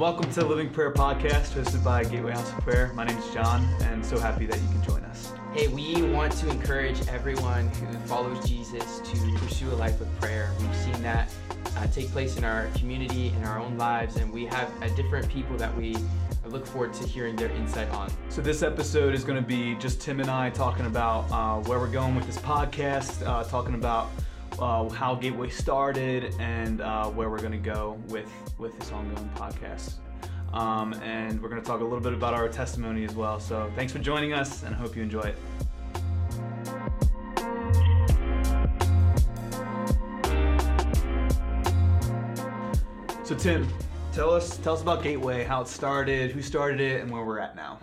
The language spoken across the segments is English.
welcome to the Living Prayer Podcast, hosted by Gateway House of Prayer. My name is Jon, and so happy that you can join us. Hey, we want to encourage everyone who follows Jesus to pursue a life of prayer. We've seen that uh, take place in our community, in our own lives, and we have uh, different people that we look forward to hearing their insight on. So, this episode is going to be just Tim and I talking about uh, where we're going with this podcast, uh, talking about uh, how Gateway started and uh, where we're going to go with with this ongoing podcast. Um, and we're going to talk a little bit about our testimony as well. So thanks for joining us, and I hope you enjoy it. So Tim, tell us tell us about Gateway, how it started, who started it, and where we're at now.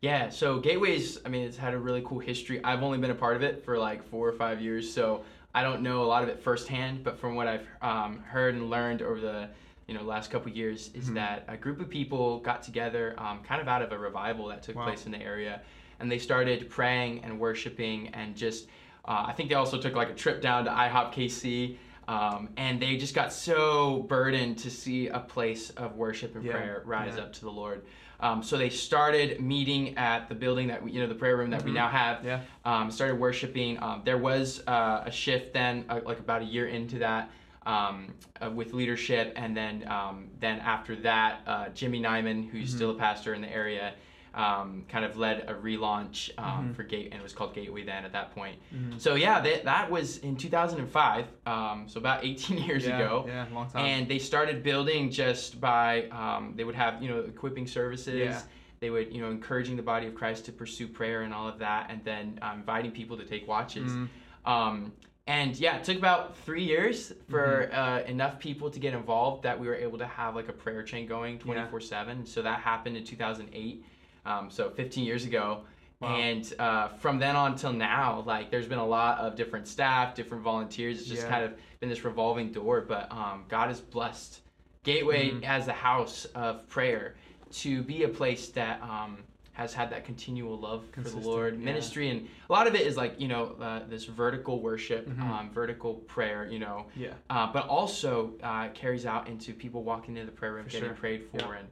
Yeah, so Gateways, I mean, it's had a really cool history. I've only been a part of it for like four or five years, so I don't know a lot of it firsthand, but from what I've um, heard and learned over the you know last couple years is mm-hmm. that a group of people got together, um, kind of out of a revival that took wow. place in the area, and they started praying and worshiping and just. Uh, I think they also took like a trip down to IHOP KC. Um, and they just got so burdened to see a place of worship and yeah, prayer rise yeah. up to the Lord. Um, so they started meeting at the building that we, you know the prayer room that mm-hmm. we now have. Yeah. Um, started worshiping. Um, there was uh, a shift then, uh, like about a year into that, um, uh, with leadership, and then um, then after that, uh, Jimmy Nyman, who's mm-hmm. still a pastor in the area, um, kind of led a relaunch um, mm-hmm. for Gate, and it was called Gateway then at that point. Mm-hmm. So yeah, they, that was in 2005, um, so about 18 years yeah, ago. Yeah, long time. And they started building just by um, they would have you know equipping services. Yeah. They would you know encouraging the body of Christ to pursue prayer and all of that, and then um, inviting people to take watches. Mm-hmm. Um, and yeah, it took about three years for mm-hmm. uh, enough people to get involved that we were able to have like a prayer chain going 24 yeah. 7. So that happened in 2008 um, so 15 years ago. Wow. And uh, from then on till now, like there's been a lot of different staff, different volunteers. It's just yeah. kind of been this revolving door. But um, God has blessed Gateway mm-hmm. as a house of prayer to be a place that um, has had that continual love Consistent, for the Lord, yeah. ministry, and a lot of it is like you know uh, this vertical worship, mm-hmm. um, vertical prayer, you know. Yeah. Uh, but also uh, carries out into people walking into the prayer room, for getting sure. prayed for, yeah. and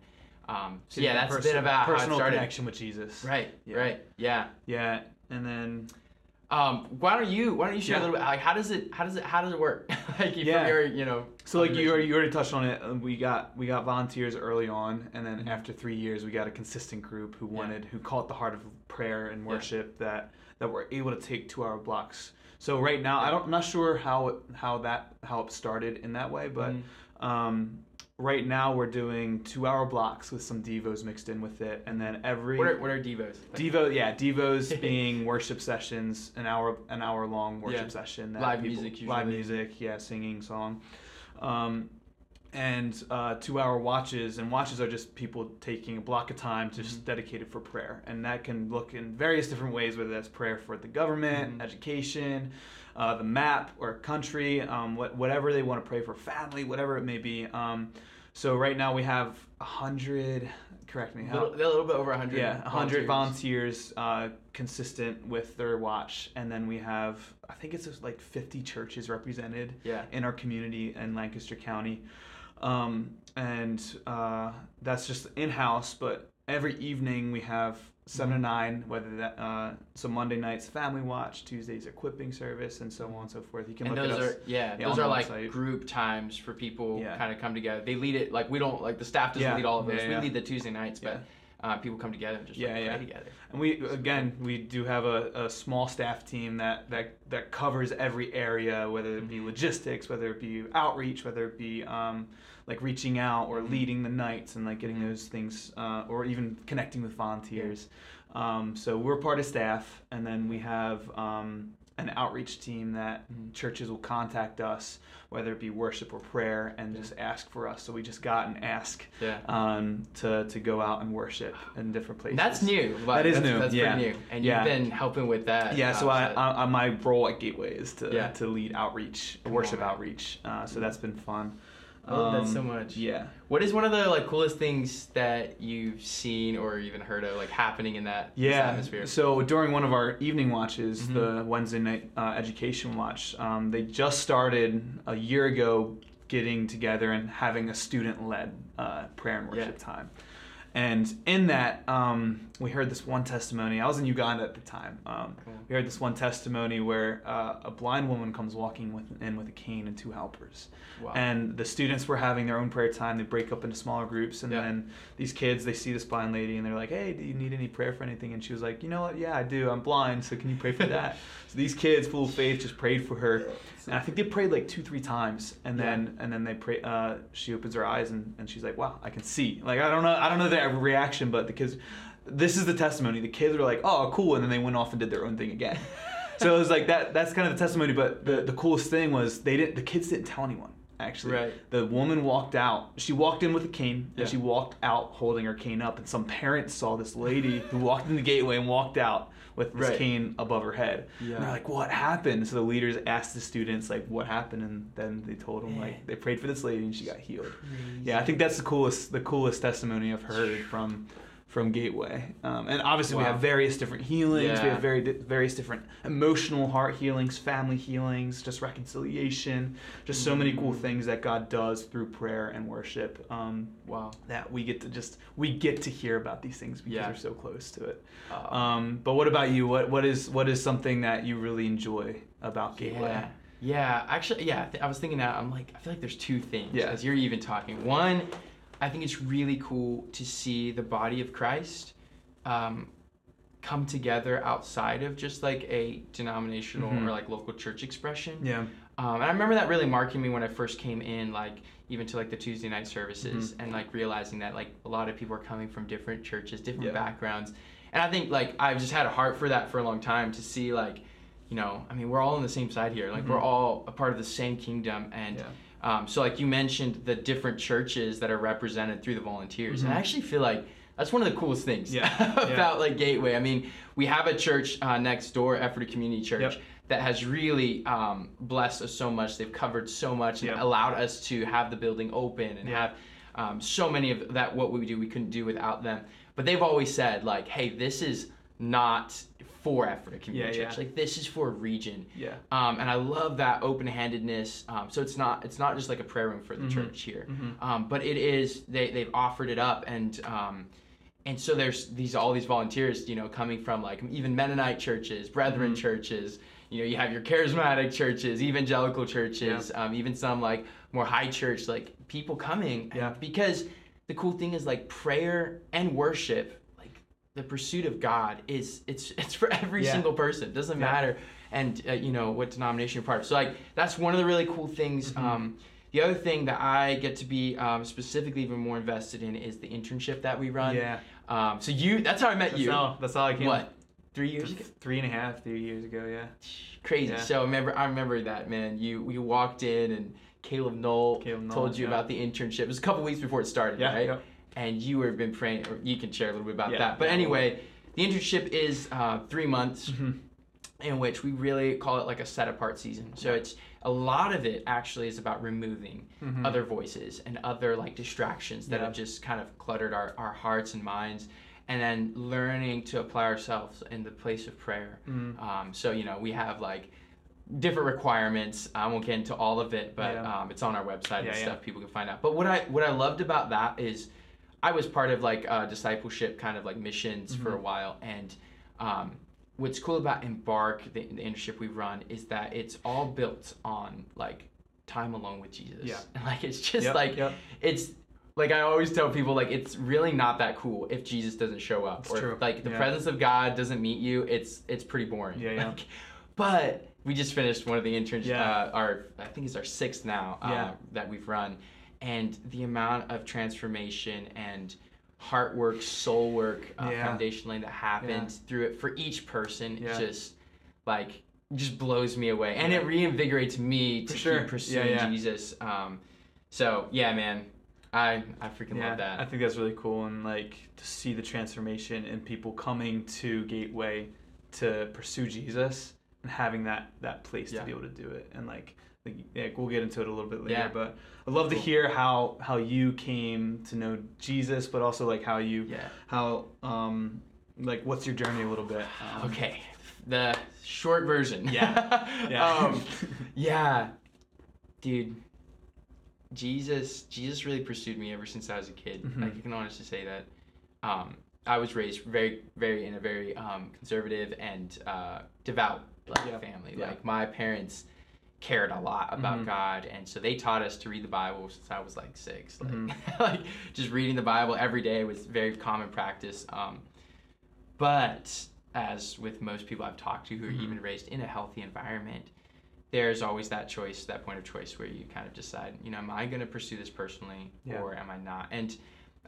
um, so yeah, that's a bit about personal connection with Jesus. Right. Yeah. Right. Yeah. Yeah, and then. Um, why don't you why don't you share yeah. a little bit like how does it how does it how does it work like yeah. Your, you know so like you already, you already touched on it uh, we got we got volunteers early on and then mm-hmm. after three years we got a consistent group who wanted yeah. who caught the heart of prayer and worship yeah. that that were able to take two hour blocks so right now I don't I'm not sure how it, how that how it started in that way but mm-hmm. um, right now we're doing two hour blocks with some devos mixed in with it and then every what are, what are devos devo yeah devos being worship sessions an hour an hour long worship yeah. session that live people, music usually. live music yeah singing song um, and uh, two hour watches and watches are just people taking a block of time to just mm-hmm. dedicate it for prayer and that can look in various different ways whether that's prayer for the government mm-hmm. education uh, the map or country um, what, whatever they want to pray for family whatever it may be um, so right now we have a hundred. Correct me. How, a, little, a little bit over hundred. Yeah, hundred volunteers, volunteers uh, consistent with their watch, and then we have I think it's like fifty churches represented. Yeah. In our community in Lancaster County, um, and uh, that's just in house. But every evening we have seven to mm-hmm. nine, whether that uh, so Monday nights family watch, Tuesdays equipping service, and so on and so forth. You can and look those at are yeah, yeah those are like website. group times for people yeah. kind of come together. They lead it like we don't like the staff doesn't yeah. lead all of those. we lead the Tuesday nights, but. Uh, people come together and just yeah, like, yeah. together. And we again we do have a, a small staff team that, that that covers every area, whether it be mm-hmm. logistics, whether it be outreach, whether it be um, like reaching out or mm-hmm. leading the nights and like getting mm-hmm. those things, uh, or even connecting with volunteers. Um, so we're part of staff, and then we have um, an outreach team that mm-hmm. churches will contact us, whether it be worship or prayer, and just ask for us. So we just got an ask yeah. um, to, to go out and worship in different places. That's new. That is that's, new. That's yeah. pretty new. And you've been helping with that. Yeah. So I, I, my role at Gateway is to yeah. to lead outreach, worship outreach. Uh, so that's been fun. I love um, that so much. Yeah. What is one of the like coolest things that you've seen or even heard of like happening in that yeah. atmosphere? So during one of our evening watches, mm-hmm. the Wednesday night uh, education watch, um, they just started a year ago getting together and having a student-led uh, prayer and worship time. And in that, um, we heard this one testimony. I was in Uganda at the time. Um, Cool. We heard this one testimony where uh, a blind woman comes walking with, in with a cane and two helpers. Wow. And the students were having their own prayer time. They break up into smaller groups, and Yeah. then these kids they see this blind lady, and they're like, "Hey, do you need any prayer for anything?" And she was like, "You know what? Yeah, I do. I'm blind, so can you pray for that?" so these kids, full of faith, just prayed for her, and I think they prayed like two, three times, and Yeah. then and then they pray. Uh, she opens her eyes, and, and she's like, "Wow, I can see." Like I don't know, I don't know their reaction, but because this is the testimony. The kids were like, "Oh, cool," and then they went off and did their own thing again. so it was like that. That's kind of the testimony. But the the coolest thing was they didn't. The kids didn't tell anyone. Actually, Right. the woman walked out. She walked in with a cane, Yeah. and she walked out holding her cane up. And some parents saw this lady who walked in the gateway and walked out with this Right. cane above her head. Yeah. And they're like, "What happened?" So the leaders asked the students like, "What happened?" And then they told them like they prayed for this lady and she got healed. Yeah, I think that's the coolest the coolest testimony I've heard from from Gateway. Um, and obviously we have various different healings. We have very various different emotional heart healings, family healings, just reconciliation, just so many cool Mm. things that God does through prayer and worship. Um, Wow. that we get to just we get to hear about these things because Yeah. we're so close to it. Uh, Um, but what about you? What what is what is something that you really enjoy about Gateway? Yeah. Yeah, actually, yeah. th- I was thinking that. I'm like, I feel like there's two things Yeah. as you're even talking. One, I think it's really cool to see the body of Christ um, come together outside of just like a denominational Mhm. or like local church expression. Yeah. Um, and I remember that really marking me when I first came in, like even to like the Tuesday night services, Mm-hmm. and like realizing that like a lot of people are coming from different churches, different Yeah. backgrounds, and I think like I've just had a heart for that for a long time to see like, you know, I mean we're all on the same side here, like we're Mhm. all a part of the same kingdom, and Yeah. Um, so like you mentioned the different churches that are represented through the volunteers, and I Mhm. actually feel like that's one of the coolest things Yeah. about like Gateway. I mean, we have a church uh, next door, Ephrata Community Church, Yep. that has really um, blessed us so much. They've covered so much and Yep. allowed us to have the building open and Yeah. have um, so many of that what we do we couldn't do without them. But they've always said like, hey, this is not for Community Yeah, Church. yeah. Like this is for a region. Yeah. Um, and I love that open-handedness. Um, so it's not it's not just like a prayer room for the Mhm. church here, Mhm. um, but it is they they've offered it up and um, and so there's these all these volunteers you know coming from like even Mennonite churches, Brethren Mhm. churches. You know you have your charismatic churches, evangelical churches, um, even some like more high church like people coming. Yeah. Because the cool thing is like prayer and worship the pursuit of God is it's it's for every Yeah. single person. It doesn't Yeah. matter and uh, you know what denomination you're part of. So like that's one of the really cool things. Mhm. Um, the other thing that I get to be um, specifically even more invested in is the internship that we run. Yeah. Um, so you that's how I met That's you. all. That's all I came. What? Three years ago. Three and a half, three years ago. Yeah. Crazy. Yeah. So I remember I remember that man. You you walked in and Caleb Knoll Caleb Knoll, told you yeah. about the internship. It was a couple weeks before it started, Yeah. right? yeah. And you have been praying, or you can share a little bit about Yeah, that. But yeah, anyway, the internship is uh, three months Mhm. in which we really call it like a set apart season. So it's a lot of it actually is about removing Mhm. other voices and other like distractions that Yeah. have just kind of cluttered our, our hearts and minds. And then learning to apply ourselves in the place of prayer. Mhm. Um, so, you know, we have like different requirements. I won't get into all of it, but Yeah. um, it's on our website Yeah, and yeah. stuff people can find out. But what I what I loved about that is I was part of like uh, discipleship kind of like missions for a Mhm. while, and um, what's cool about Embark, the, the internship we run, is that it's all built on like time alone with Jesus. Yeah. And like it's just Yep, like yep. it's like I always tell people like it's really not that cool if Jesus doesn't show up It's or true. if, like the Yeah. presence of God doesn't meet you. It's it's pretty boring. Yeah, yeah. Like, but we just finished one of the interns. Yeah. Uh, our I think it's our sixth now uh, Yeah. that we've run, and the amount of transformation and heart work, soul work, uh, Yeah. foundationally that happens through it for each person Yeah. just like just blows me away, and it reinvigorates me to sure. keep pursuing Yeah, yeah. Jesus. Um, so yeah, man, I I freaking Yeah, love that. I think that's really cool, and like to see the transformation in people coming to Gateway to pursue Jesus and having that that place Yeah. to be able to do it, and like yeah, we'll get into it a little bit later. Yeah. But I'd love to hear how how you came to know Jesus, but also like how you yeah. how um like what's your journey a little bit. Um, Okay, the short version. Yeah. Yeah. um, yeah, dude. Jesus, Jesus really pursued me ever since I was a kid. Mhm. Like I can honestly say that. Um, I was raised very, very in a very um, conservative and uh, devout like, Yeah. family. Like my parents cared a lot about Mhm. God, and so they taught us to read the Bible since I was like six. Like, Mhm. like just reading the Bible every day was very common practice. Um, but as with most people I've talked to who are Mhm. even raised in a healthy environment, there's always that choice, that point of choice where you kind of decide, you know, am I going to pursue this personally Yeah. or am I not? And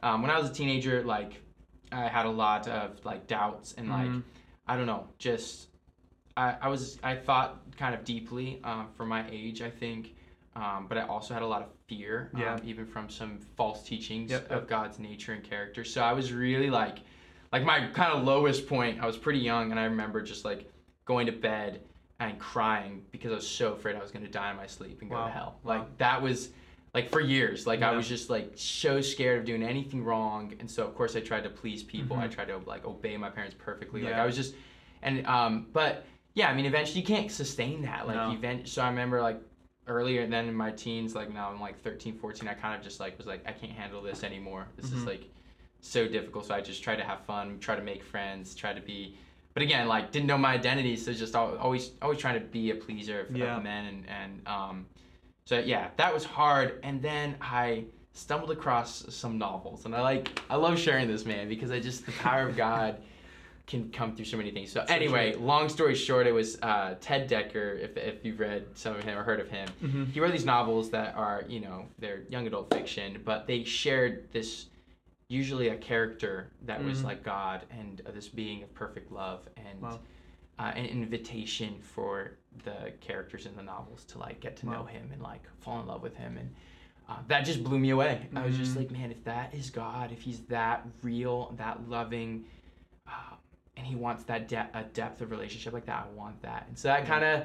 um, when I was a teenager, like I had a lot of like doubts and like Mhm. I don't know, just I, I was I thought kind of deeply um, for my age, I think, um, but I also had a lot of fear, um, Yeah. even from some false teachings Yep, of. God's nature and character. So I was really like, like my kind of lowest point. I was pretty young, and I remember just like going to bed and crying because I was so afraid I was going to die in my sleep and go Wow, to hell. wow. Like that was like for years like i was just like so scared of doing anything wrong and so of course i tried to please people i Mhm. tried to like obey my parents perfectly like i was just and um but yeah i mean eventually you can't sustain that like No. event so i remember like earlier then in my teens like now i'm like 13 14 i kind of just like was like i can't handle this anymore this is Mhm. like so difficult so i just try to have fun try to make friends try to be but again like didn't know my identity so just always always trying to be a pleaser of, Yeah. men and and um so yeah, that was hard. And then I stumbled across some novels, and I like I love sharing this man because I just the power of God can come through so many things. So anyway, long story short, it was uh, Ted Dekker. If if you've read some of him or heard of him, Mhm. he wrote these novels that are you know they're young adult fiction, but they shared this usually a character that was Mhm. like God and uh, this being of perfect love and Wow. uh, an invitation for the characters in the novels to like get to know him and like fall in love with him and uh, that just blew me away i was just Mhm. like man if that is god if he's that real that loving uh, and he wants that de- a depth of relationship like that i want that and so that kind of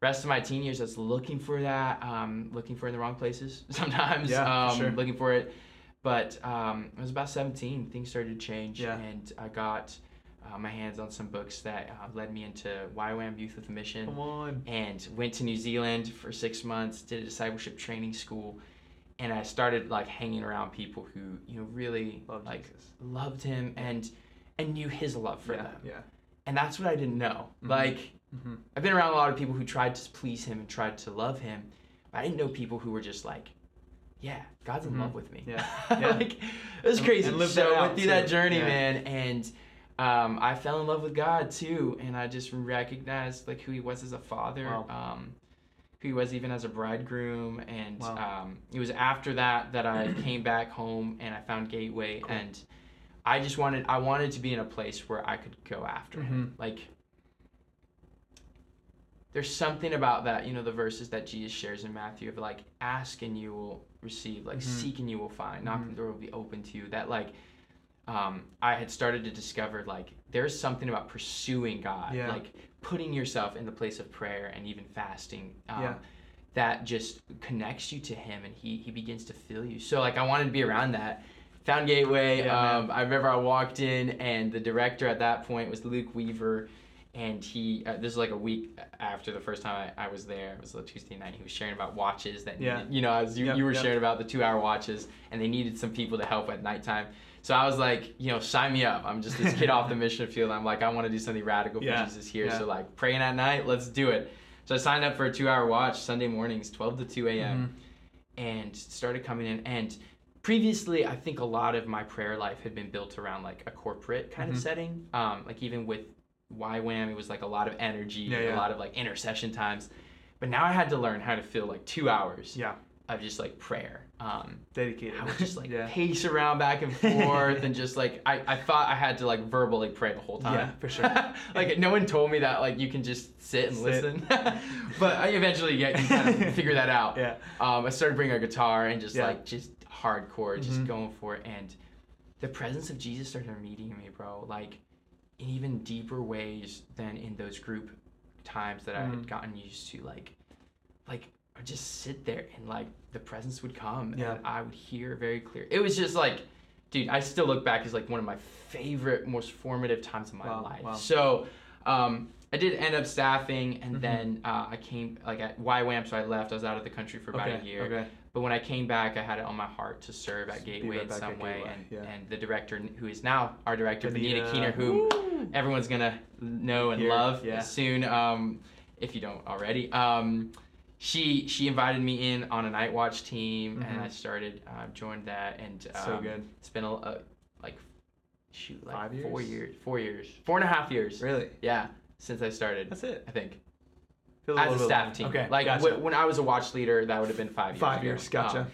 rest of my teen years i was looking for that um, looking for it in the wrong places sometimes Yeah, for um, sure. looking for it but um, I was about 17. Things started to change, Yeah. and I got uh, my hands on some books that uh, led me into YWAM Youth with a Mission, Come on. and went to New Zealand for six months. Did a discipleship training school, and I started like hanging around people who you know really Love like Jesus. loved him and and knew his love for yeah, them. yeah. And that's what I didn't know. Mhm. Like Mhm. I've been around a lot of people who tried to please him and tried to love him, but I didn't know people who were just like, yeah, God's in Mhm. love with me. Yeah. Yeah. like it was crazy. and so I went through that journey, Yeah. man, and um, I fell in love with God too, and I just recognized like who He was as a father. Wow. Um, who he was even as a bridegroom and Wow. um, it was after that that i came back home and i found gateway Cool. and i just wanted i wanted to be in a place where i could go after him Mm-hmm. like there's something about that you know the verses that jesus shares in matthew of like ask and you will receive like Mhm. seek and you will find knock and Mhm. the door will be open to you that like um, i had started to discover like there's something about pursuing god Yeah. like putting yourself in the place of prayer and even fasting um, Yeah. that just connects you to him and he he begins to fill you so like i wanted to be around that found gateway Yeah, um, i remember i walked in and the director at that point was luke weaver and he uh, this is like a week after the first time I, I was there. It was a tuesday night. He was sharing about watches that Yeah. needed, you know as you, Yep, you were yep. sharing about the two hour watches and they needed some people to help at nighttime. So i was like you know sign me up. I'm just this kid off the mission field. I'm like i want to do something radical for Yeah, jesus here. yeah. so like praying at night let's do it. So i signed up for a two hour watch sunday mornings 12 to 2 a.m and started coming in. And previously i think a lot of my prayer life had been built around like a corporate kind Mhm. of setting um, like even with YWAM, it was like a lot of energy Yeah, a lot of like intercession times but now i had to learn how to fill like two hours Yeah. of just like prayer um, Dedicated. I would just like yeah. pace around back and forth and just like I, I thought I had to like verbally pray the whole time. Yeah, for sure. like no one told me that like you can just sit and Sit. listen. but I eventually get you kind of figure that out. Yeah. Um, I started bringing a guitar and just Yeah. like just hardcore, just Mhm. going for it. And the presence of Jesus started meeting me, bro. Like in even deeper ways than in those group times that I had Mhm. gotten used to. Like, like I just sit there and like the presence would come Yeah. and I would hear very clear. It was just like, dude, I still look back as like one of my favorite, most formative times of my Wow, life. wow. So, um, I did end up staffing, and Mhm. then uh, I came like at YWAM, so I left. I was out of the country for about okay. a year. Okay. But when I came back, I had it on my heart to serve at Gateway right in some way, Gateway, and, yeah. and the director who is now our director, Benita Benita. Keener, who everyone's gonna know and Here, love yeah. soon, um, if you don't already. Um, she she invited me in on a night watch team, and Mhm. I started uh, joined that, and um, So good. It's been a, uh, like shoot like Five four years? years, four years, four and a half years. Really? Yeah, since I started. That's it. I think Feels as a bit staff team. Okay. Like gotcha. wh- when I was a watch leader, that would have been five years. Five ago. years. Gotcha. Um,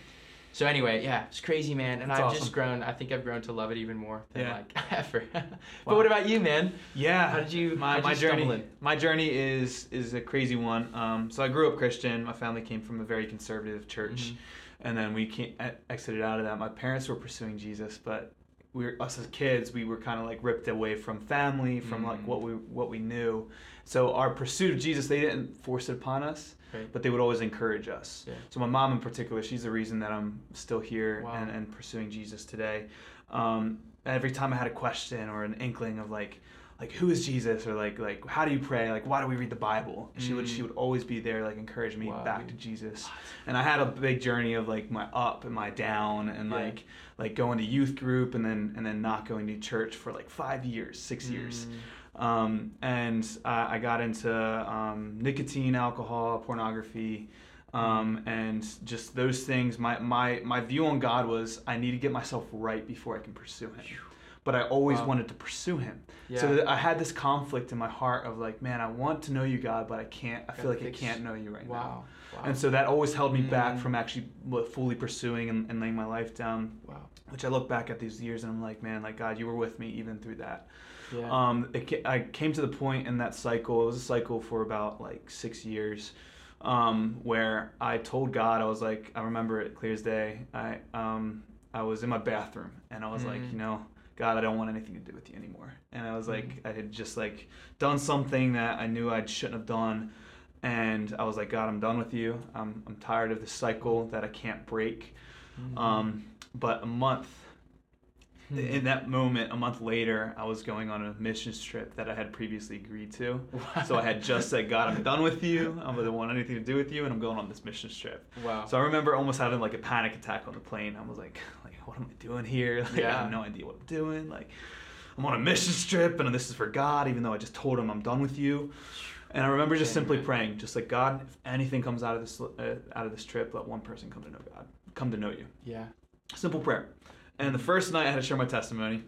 so anyway, yeah, it's crazy, man, and That's I've awesome. just grown. I think I've grown to love it even more than Yeah. like ever. but Wow. what about you, man? Yeah. How did you? my, my you journey my journey is is a crazy one um, so i grew up christian my family came from a very conservative church Mhm. and then we came, exited out of that my parents were pursuing jesus but we were us as kids we were kind of like ripped away from family from like Mm. what we what we knew so our pursuit of jesus they didn't force it upon us Right. but they would always encourage us Yeah. so my mom in particular she's the reason that i'm still here Wow. and, and pursuing jesus today um, every time i had a question or an inkling of like like who is jesus or like like how do you pray like why do we read the bible she would Mm. she would always be there like encourage me Wow, back dude. to jesus and i had a big journey of like my up and my down and Yeah. like like going to youth group and then and then not going to church for like five years six years Mm, um, and uh, I got into um, nicotine, alcohol, pornography, um, and just those things. My, my my view on God was I need to get myself right before I can pursue Him. But I always Wow. wanted to pursue Him. Yeah. So I had this conflict in my heart of like, man, I want to know you, God, but I can't. I feel like fix- I can't know you right now. wow. Wow. And so that always held me back Mm. from actually fully pursuing and, and laying my life down. wow. Which I look back at these years and I'm like, man, like God, you were with me even through that. Yeah. Um, it, I came to the point in that cycle. It was a cycle for about like six years, um, where I told God, I was like, I remember it clear as day. I um, I was in my bathroom and I was like, Mm. you know, God, I don't want anything to do with you anymore. And I was like, Mm. I had just like done something that I knew I shouldn't have done. And I was like, God, I'm done with you. I'm, I'm tired of this cycle that I can't break. Mhm. Um, but a month. In that moment, a month later, I was going on a missions trip that I had previously agreed to. So I had just said, God, I'm done with you. I don't want anything to do with you, and I'm going on this missions trip. wow. So I remember almost having like a panic attack on the plane. I was like, like, what am I doing here? Like, I have no idea what I'm doing. Like, I'm on a missions trip, and this is for God, even though I just told him I'm done with you. And I remember just simply praying, just like God, if anything comes out of this uh, out of this trip, let one person come to know God, come to know you. yeah. Simple prayer. And the first night I had to share my testimony.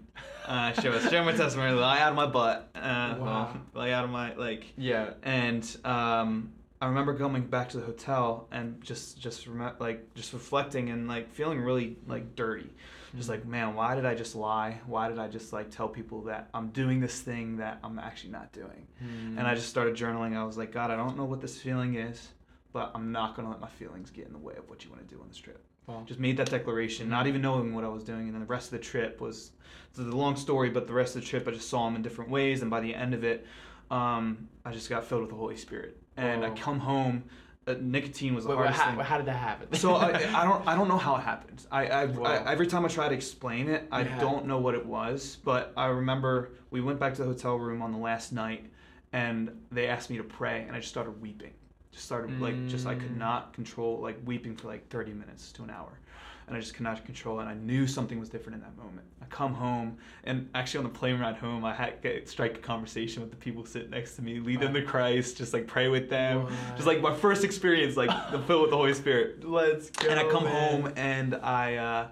Uh, share, share my testimony, lie out of my butt. Uh, Wow. well, lie out of my, like, Yeah. and um, I remember going back to the hotel and just, just rem- like, just reflecting and like feeling really like dirty. Just like, man, why did I just lie? Why did I just like tell people that I'm doing this thing that I'm actually not doing? Mm. And I just started journaling. I was like, God, I don't know what this feeling is, but I'm not gonna let my feelings get in the way of what you want to do on this trip Wow. just made that declaration, not even knowing what I was doing. And then the rest of the trip was it's a long story, but the rest of the trip I just saw him in different ways. And by the end of it, um, I just got filled with the Holy Spirit. And I come home, uh, nicotine was the Wait, hardest how, thing. how did that happen? so I, I don't I don't know how it happened. I, I. I every time I try to explain it, I Yeah. don't know what it was. But I remember we went back to the hotel room on the last night, and they asked me to pray, and I just started weeping. Just started like just I could Mm. not control like weeping for like 30 minutes to an hour, and I just could not control it. And I knew something was different in that moment. I come home, and actually on the plane ride home, I had to strike a conversation with the people sitting next to me, lead them to Christ, just like pray with them, just like my first experience, like filled with the Holy Spirit Let's go. and I come man. home and I uh,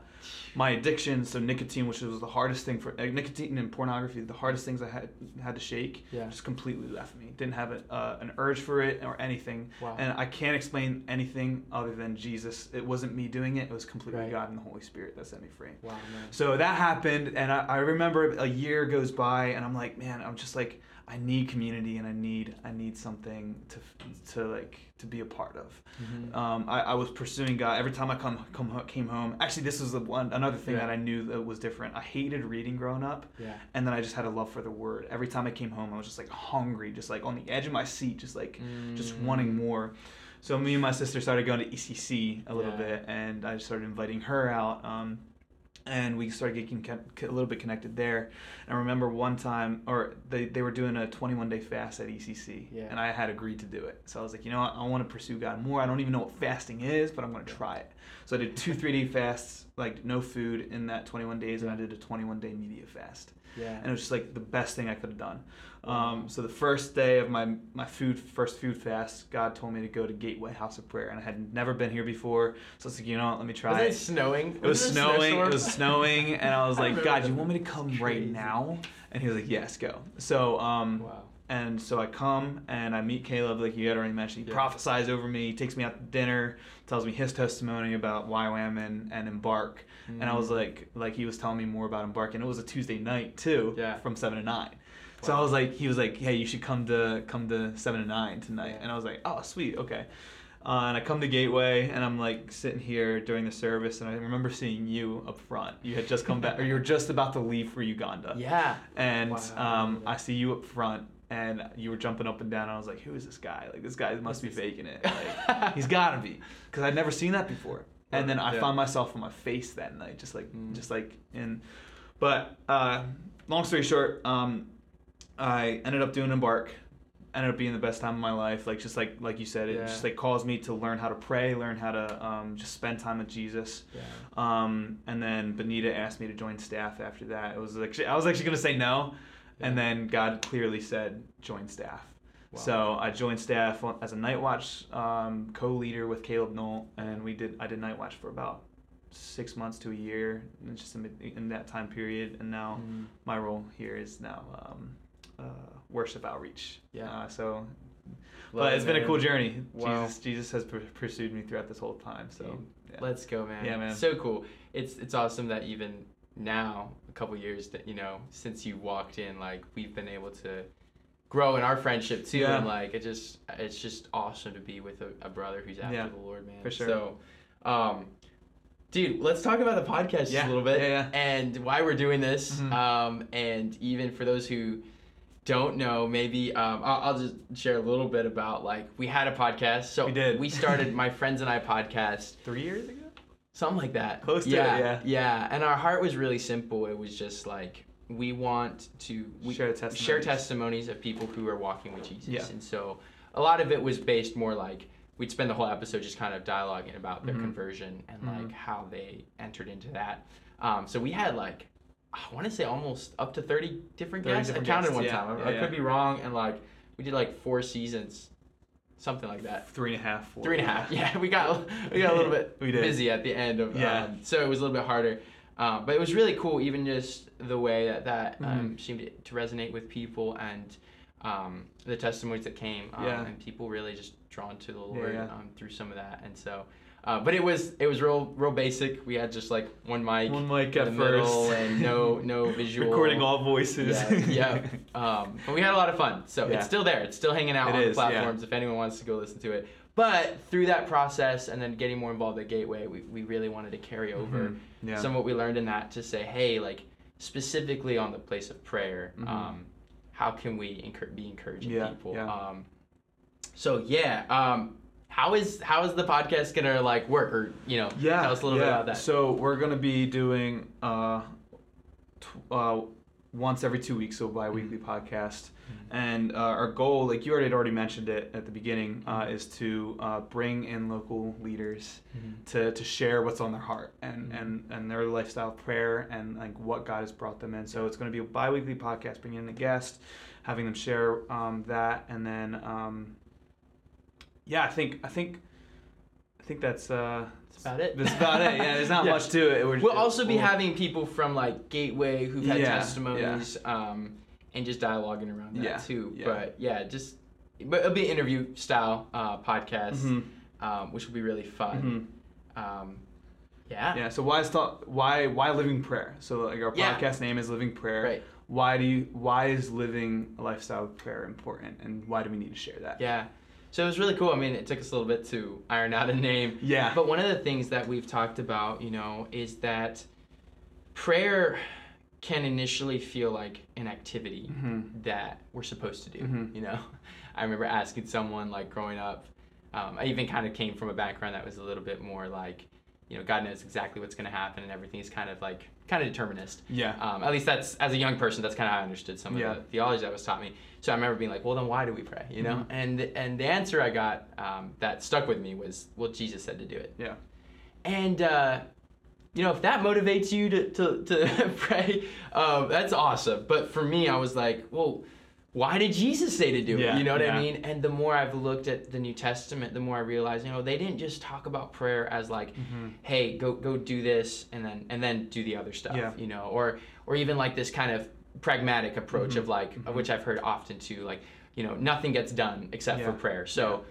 my addiction, so nicotine, which was the hardest thing for uh, nicotine and pornography, the hardest things I had had to shake, Yeah. just completely left me. Didn't have a, uh, an urge for it or anything, Wow. and I can't explain anything other than Jesus. It wasn't me doing it; it was completely Right. God and the Holy Spirit that set me free. Wow, man. So that happened, and I, I remember a year goes by, and I'm like, man, I'm just like, I need community, and I need, I need something to, to like, to be a part of. Mhm. Um, I, I was pursuing God every time I come, come came home. Actually, this was the one another thing Yeah. that I knew that was different. I hated reading growing up, Yeah. and then I just had a love for the Word. Every time I came home, I was just like hungry, just like on the edge of my seat, just like just Mm. wanting more. So me and my sister started going to ECC a little Yeah. bit, and I started inviting her out. Um, and we started getting a little bit connected there. And I remember one time, or they, they were doing a 21 day fast at ECC, Yeah. and I had agreed to do it. So I was like, you know what, I want to pursue God more. I don't even know what fasting is, but I'm going to try it. So I did two three day fasts, like no food in that 21 days, and I did a 21 day media fast Yeah. and it was just like the best thing I could have done. Um, so the first day of my my food first food fast, God told me to go to Gateway House of Prayer, and I had never been here before. So I was like, you know what, let me try Wasn't it. it snowing? It was Wasn't snowing. It was snowing, and I was like, remember God, you want me to come right now? And he was like, Yes, go. So um, Wow. And so I come and I meet Caleb, like you had already mentioned. He Yeah. prophesies over me, he takes me out to dinner, tells me his testimony about YWAM and, and Embark. And I was Mm. like, like he was telling me more about Embark, and it was a Tuesday night too, Yeah. from seven to nine. So I was like, he was like, hey, you should come to come to seven to nine tonight, Yeah. and I was like, oh, sweet, okay. Uh, and I come to Gateway, and I'm like sitting here during the service, and I remember seeing you up front. You had just come back, or you were just about to leave for Uganda Yeah. and Wow. um, I see you up front, and you were jumping up and down. And I was like, "Who is this guy? Like, this guy must be faking it. Like, he's got to be, because I'd never seen that before." And then I Yeah. found myself on my face that night, just like, Mm. just like in. But uh, long story short, um, I ended up doing embark. Ended up being the best time of my life. Like just like like you said, it Yeah. just like caused me to learn how to pray, learn how to um, just spend time with Jesus. Yeah. Um, and then Benita asked me to join staff after that. It was like I was actually gonna say no, and then God clearly said join staff. Wow. So I joined staff as a night watch um, co-leader with Caleb Knoll, and we did I did night watch for about six months to a year, and just in, in that time period. And now Mm. my role here is now um, uh, worship outreach. Yeah. Uh, so, Love but it, it's been a cool journey. Wow. Jesus Jesus has pur- pursued me throughout this whole time. So. Yeah. Let's go, man. Yeah, man. So cool. It's it's awesome that even now, a couple years that you know since you walked in, like we've been able to grow in our friendship too, Yeah. and like it just it's just awesome to be with a, a brother who's after Yeah, the Lord, man. for sure. So, um, dude, let's talk about the podcast just Yeah, a little bit yeah, and why we're doing this. Mhm. Um, and even for those who don't know, maybe um, I'll, I'll just share a little bit about like we had a podcast. So We did. We started my friends and I podcast Three years ago. Something like that. Close to it, yeah, yeah. Yeah, and our heart was really simple. It was just like we want to we Share testimonies. share testimonies of people who are walking with Jesus. Yeah. And so a lot of it was based more like we'd spend the whole episode just kind of dialoguing about their Mhm. conversion and Mhm. like how they entered into that. Um, so we had like I want to say almost up to 30 different 30 guests. different I counted guests, one yeah, time. I, yeah, I yeah. could be wrong and like we did like four seasons something like that. Three and a half. Four. Three and a half. Yeah, we got we got a little bit We did. busy at the end of Yeah. um, so it was a little bit harder. Um, but it was really cool, even just the way that that um, Mhm. seemed to resonate with people and um, the testimonies that came, um, Yeah. and people really just drawn to the Lord yeah. Um, through some of that. And so, uh, but it was it was real real basic. We had just like one mic, One mic at first. and no no visual Recording all voices. yeah, yeah. Um, but we had a lot of fun. So Yeah. it's still there. It's still hanging out It on is, the yeah. platforms if anyone wants to go listen to it. But through that process and then getting more involved at Gateway, we, we really wanted to carry over Mhm. Yeah. some of what we learned in that to say, hey, like specifically on the place of prayer, Mhm. um, how can we be encouraging Yeah, people? yeah. Um, so yeah, um, how is how is the podcast gonna like work or you know yeah. tell us a little yeah. bit about that. So we're gonna be doing uh, tw- uh, once every two weeks, so bi-weekly Mm-hmm. podcast. And uh, our goal, like you already had already mentioned it at the beginning, uh, Mm-hmm. is to uh, bring in local leaders Mhm. to, to share what's on their heart and, Mhm. and, and their lifestyle prayer and like what God has brought them in. So it's going to be a bi-weekly podcast, bringing in a guest, having them share um, that, and then um, yeah, I think I think I think that's uh, That's about it. That's about it. Yeah, there's not Yeah. much to it. We're, We'll also be we'll- having people from like Gateway who've had Yeah, testimonies, um, and just dialoguing around that Yeah, too. yeah. But yeah, just but it'll be an interview style uh, podcast, Mhm, um, which will be really fun. mhm. Um, yeah. Yeah. So why is thought why why living prayer? So like our Yeah. podcast name is Living Prayer. Right. Why do you why is living a lifestyle of prayer important, and why do we need to share that? Yeah. So it was really cool. I mean, it took us a little bit to iron out a name. Yeah. But one of the things that we've talked about, you know, is that prayer can initially feel like an activity Mhm. that we're supposed to do. Mhm. You know, I remember asking someone like growing up. Um, I even kind of came from a background that was a little bit more like, you know God knows exactly what's going to happen and everything is kind of like kind of determinist. Yeah. Um, at least that's as a young person, that's kind of how I understood some of Yeah. the theology that was taught me. So I remember being like, well, then why do we pray? You know, Mhm. and and the answer I got um, that stuck with me was, well, Jesus said to do it. Yeah. And uh, you know, if that motivates you to to, to pray, um, that's awesome. But for me, I was like, well. Why did Jesus say to do Yeah, it? You know what yeah. I mean? And the more I've looked at the New Testament, the more I realize, you know, they didn't just talk about prayer as like, Mhm. hey go go do this and then and then do the other stuff Yeah. you know or or even like this kind of pragmatic approach Mhm. of like Mhm. which i've heard often too like you know nothing gets done except for prayer so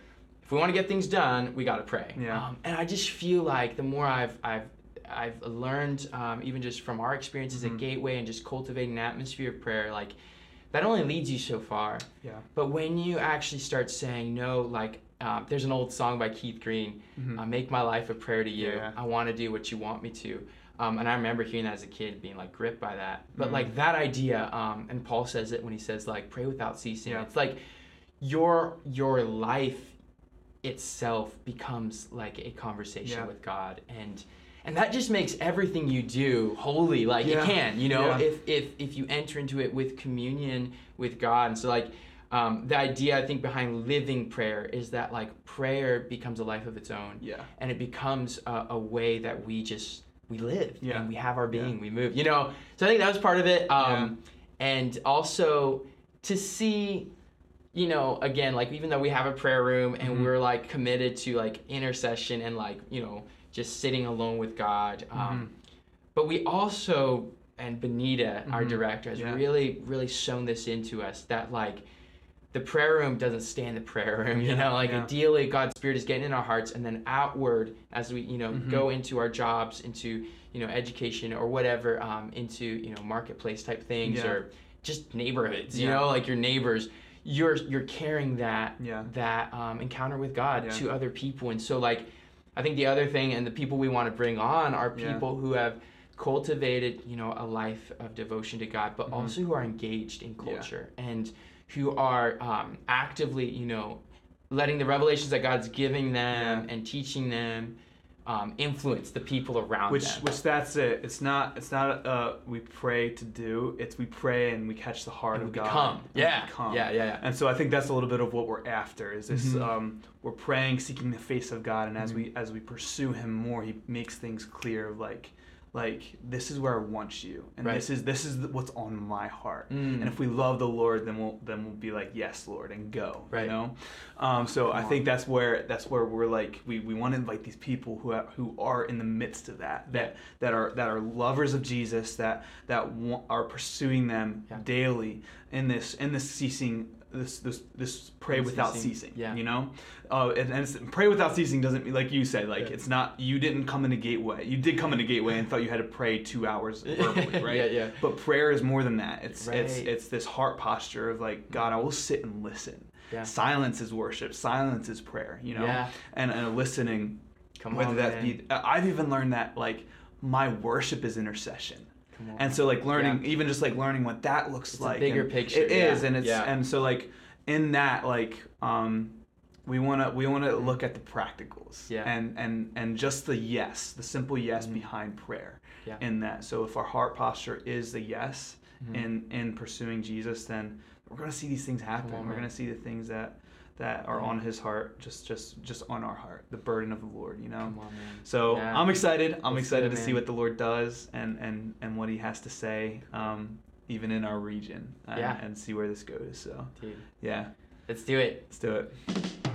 if we want to get things done we got to pray Yeah. um, and i just feel like the more i've i've i've learned um, even just from our experiences at gateway and just cultivating an atmosphere of prayer like that only leads you so far Yeah. but when you actually start saying no like um, there's an old song by keith green Mhm. uh, make my life a prayer to you. Yeah. I want to do what you want me to. Um, and I remember hearing that as a kid, being like gripped by that. But Mhm. like that idea, um, and Paul says it when he says like pray without ceasing. Yeah. It's like your your life itself becomes like a conversation Yeah. with God, and and that just makes everything you do holy. Like Yeah. it can, you know, Yeah. if if if you enter into it with communion with God. And so like um, the idea I think behind living prayer is that like prayer becomes a life of its own Yeah. and it becomes a, a way that we just we live Yeah. and we have our Yeah. being we move you know so i think that was part of it um, and also to see you know again like even though we have a prayer room and Mhm. we're like committed to like intercession and like you know just sitting alone with god um, Mhm. but we also and benita our Mhm. director has Yeah. really really shown this into us that like the prayer room doesn't stay in the prayer room, you Yeah, know, like yeah. ideally God's spirit is getting in our hearts and then outward as we, you know, Mhm. go into our jobs, into, you know, education or whatever, um, into, you know, marketplace type things or just neighborhoods, you know, like your neighbors, you're, you're carrying that, Yeah. that, um, encounter with God Yeah. to other people. And so like, I think the other thing and the people we want to bring on are Yeah. people who have cultivated, you know, a life of devotion to God, but Mhm. also who are engaged in Yeah. culture and who are um, actively, you know, letting the revelations that God's giving them Yeah. and teaching them um, influence the people around which them. which that's it it's not it's not uh we pray to do it's we pray and we catch the heart And of god become. and we Yeah. become. yeah, yeah, yeah. and so i think that's a little bit of what we're after is this Mhm. um we're praying seeking the face of god and as Mhm. we as we pursue him more he makes things clear of like like this is where i want you and Right. this is this is what's on my heart Mm. and if we love the Lord, then we'll then we'll be like, yes, Lord, and go. Right. You know, um, so I Come think that's where that's where we're like we, we want to invite these people who are, who are in the midst of that that that are that are lovers of Jesus that that are pursuing them Yeah. daily in this in this ceasing this this this pray without Unceasing. ceasing. Yeah. You know, uh, and, and it's, pray without ceasing doesn't mean like you said like Yeah. it's not you didn't come in a gateway you did come in a gateway and thought you had to pray two hours verbally right yeah, yeah. but prayer is more than that. It's it's Right. it's this heart posture of like God, I will sit and listen. Yeah. Silence is worship. Silence is prayer. You know, Yeah. and and listening. Come whether on, that man. be, I've even learned that like my worship is intercession. Come on. And so like learning, even just like learning what that looks It's a like. bigger and picture, It is, yeah, and it's yeah. and so like in that like um we want to we want to look at the practicals Yeah. and and and just the yes the simple yes Mhm. behind prayer Yeah. in that so if our heart posture is the yes Mhm. in in pursuing jesus then we're going to see these things happen on, we're man. going to see the things that that are on his heart just just just on our heart the burden of the lord you know? On, so Yeah. i'm excited. I'm Let's excited it, to see what the lord does and and and what he has to say um even in our region uh, Yeah. and see where this goes so. Dude, yeah. Let's do it. let's do it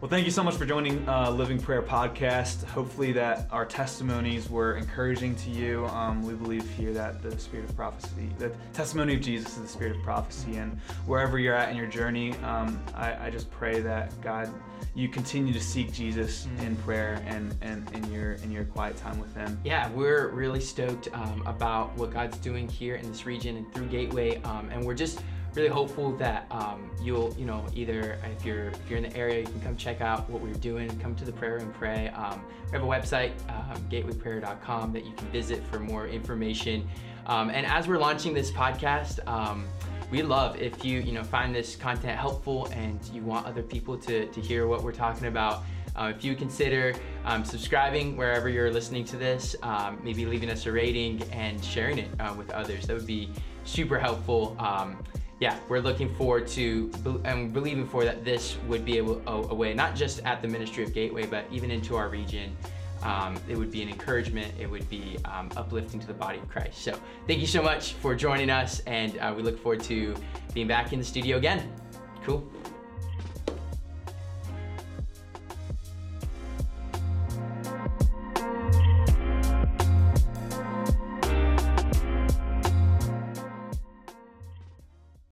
Well, thank you so much for joining uh, Living Prayer Podcast. Hopefully, that our testimonies were encouraging to you. Um, we believe here that the spirit of prophecy, the testimony of Jesus is the spirit of prophecy, and wherever you're at in your journey, um, I, I just pray that God, you continue to seek Jesus in prayer and and in your in your quiet time with Him. Yeah, we're really stoked um, about what God's doing here in this region and through Gateway, um, and we're just really hopeful that um, you'll, you know, either if you're if you're in the area, you can come check out what we're doing, come to the prayer and pray. Um, we have a website, um, gatewayprayer.com, that you can visit for more information. Um, and as we're launching this podcast. Um, we love if you you know find this content helpful and you want other people to, to hear what we're talking about. Uh, if you consider um, subscribing wherever you're listening to this, um, maybe leaving us a rating and sharing it uh, with others, that would be super helpful. Um, yeah, we're looking forward to and believing for that this would be a, a, way, not just at the ministry of Gateway, but even into our region. Um, it would be an encouragement. It would be um, uplifting to the body of Christ. So, thank you so much for joining us, and uh, we look forward to being back in the studio again. Cool.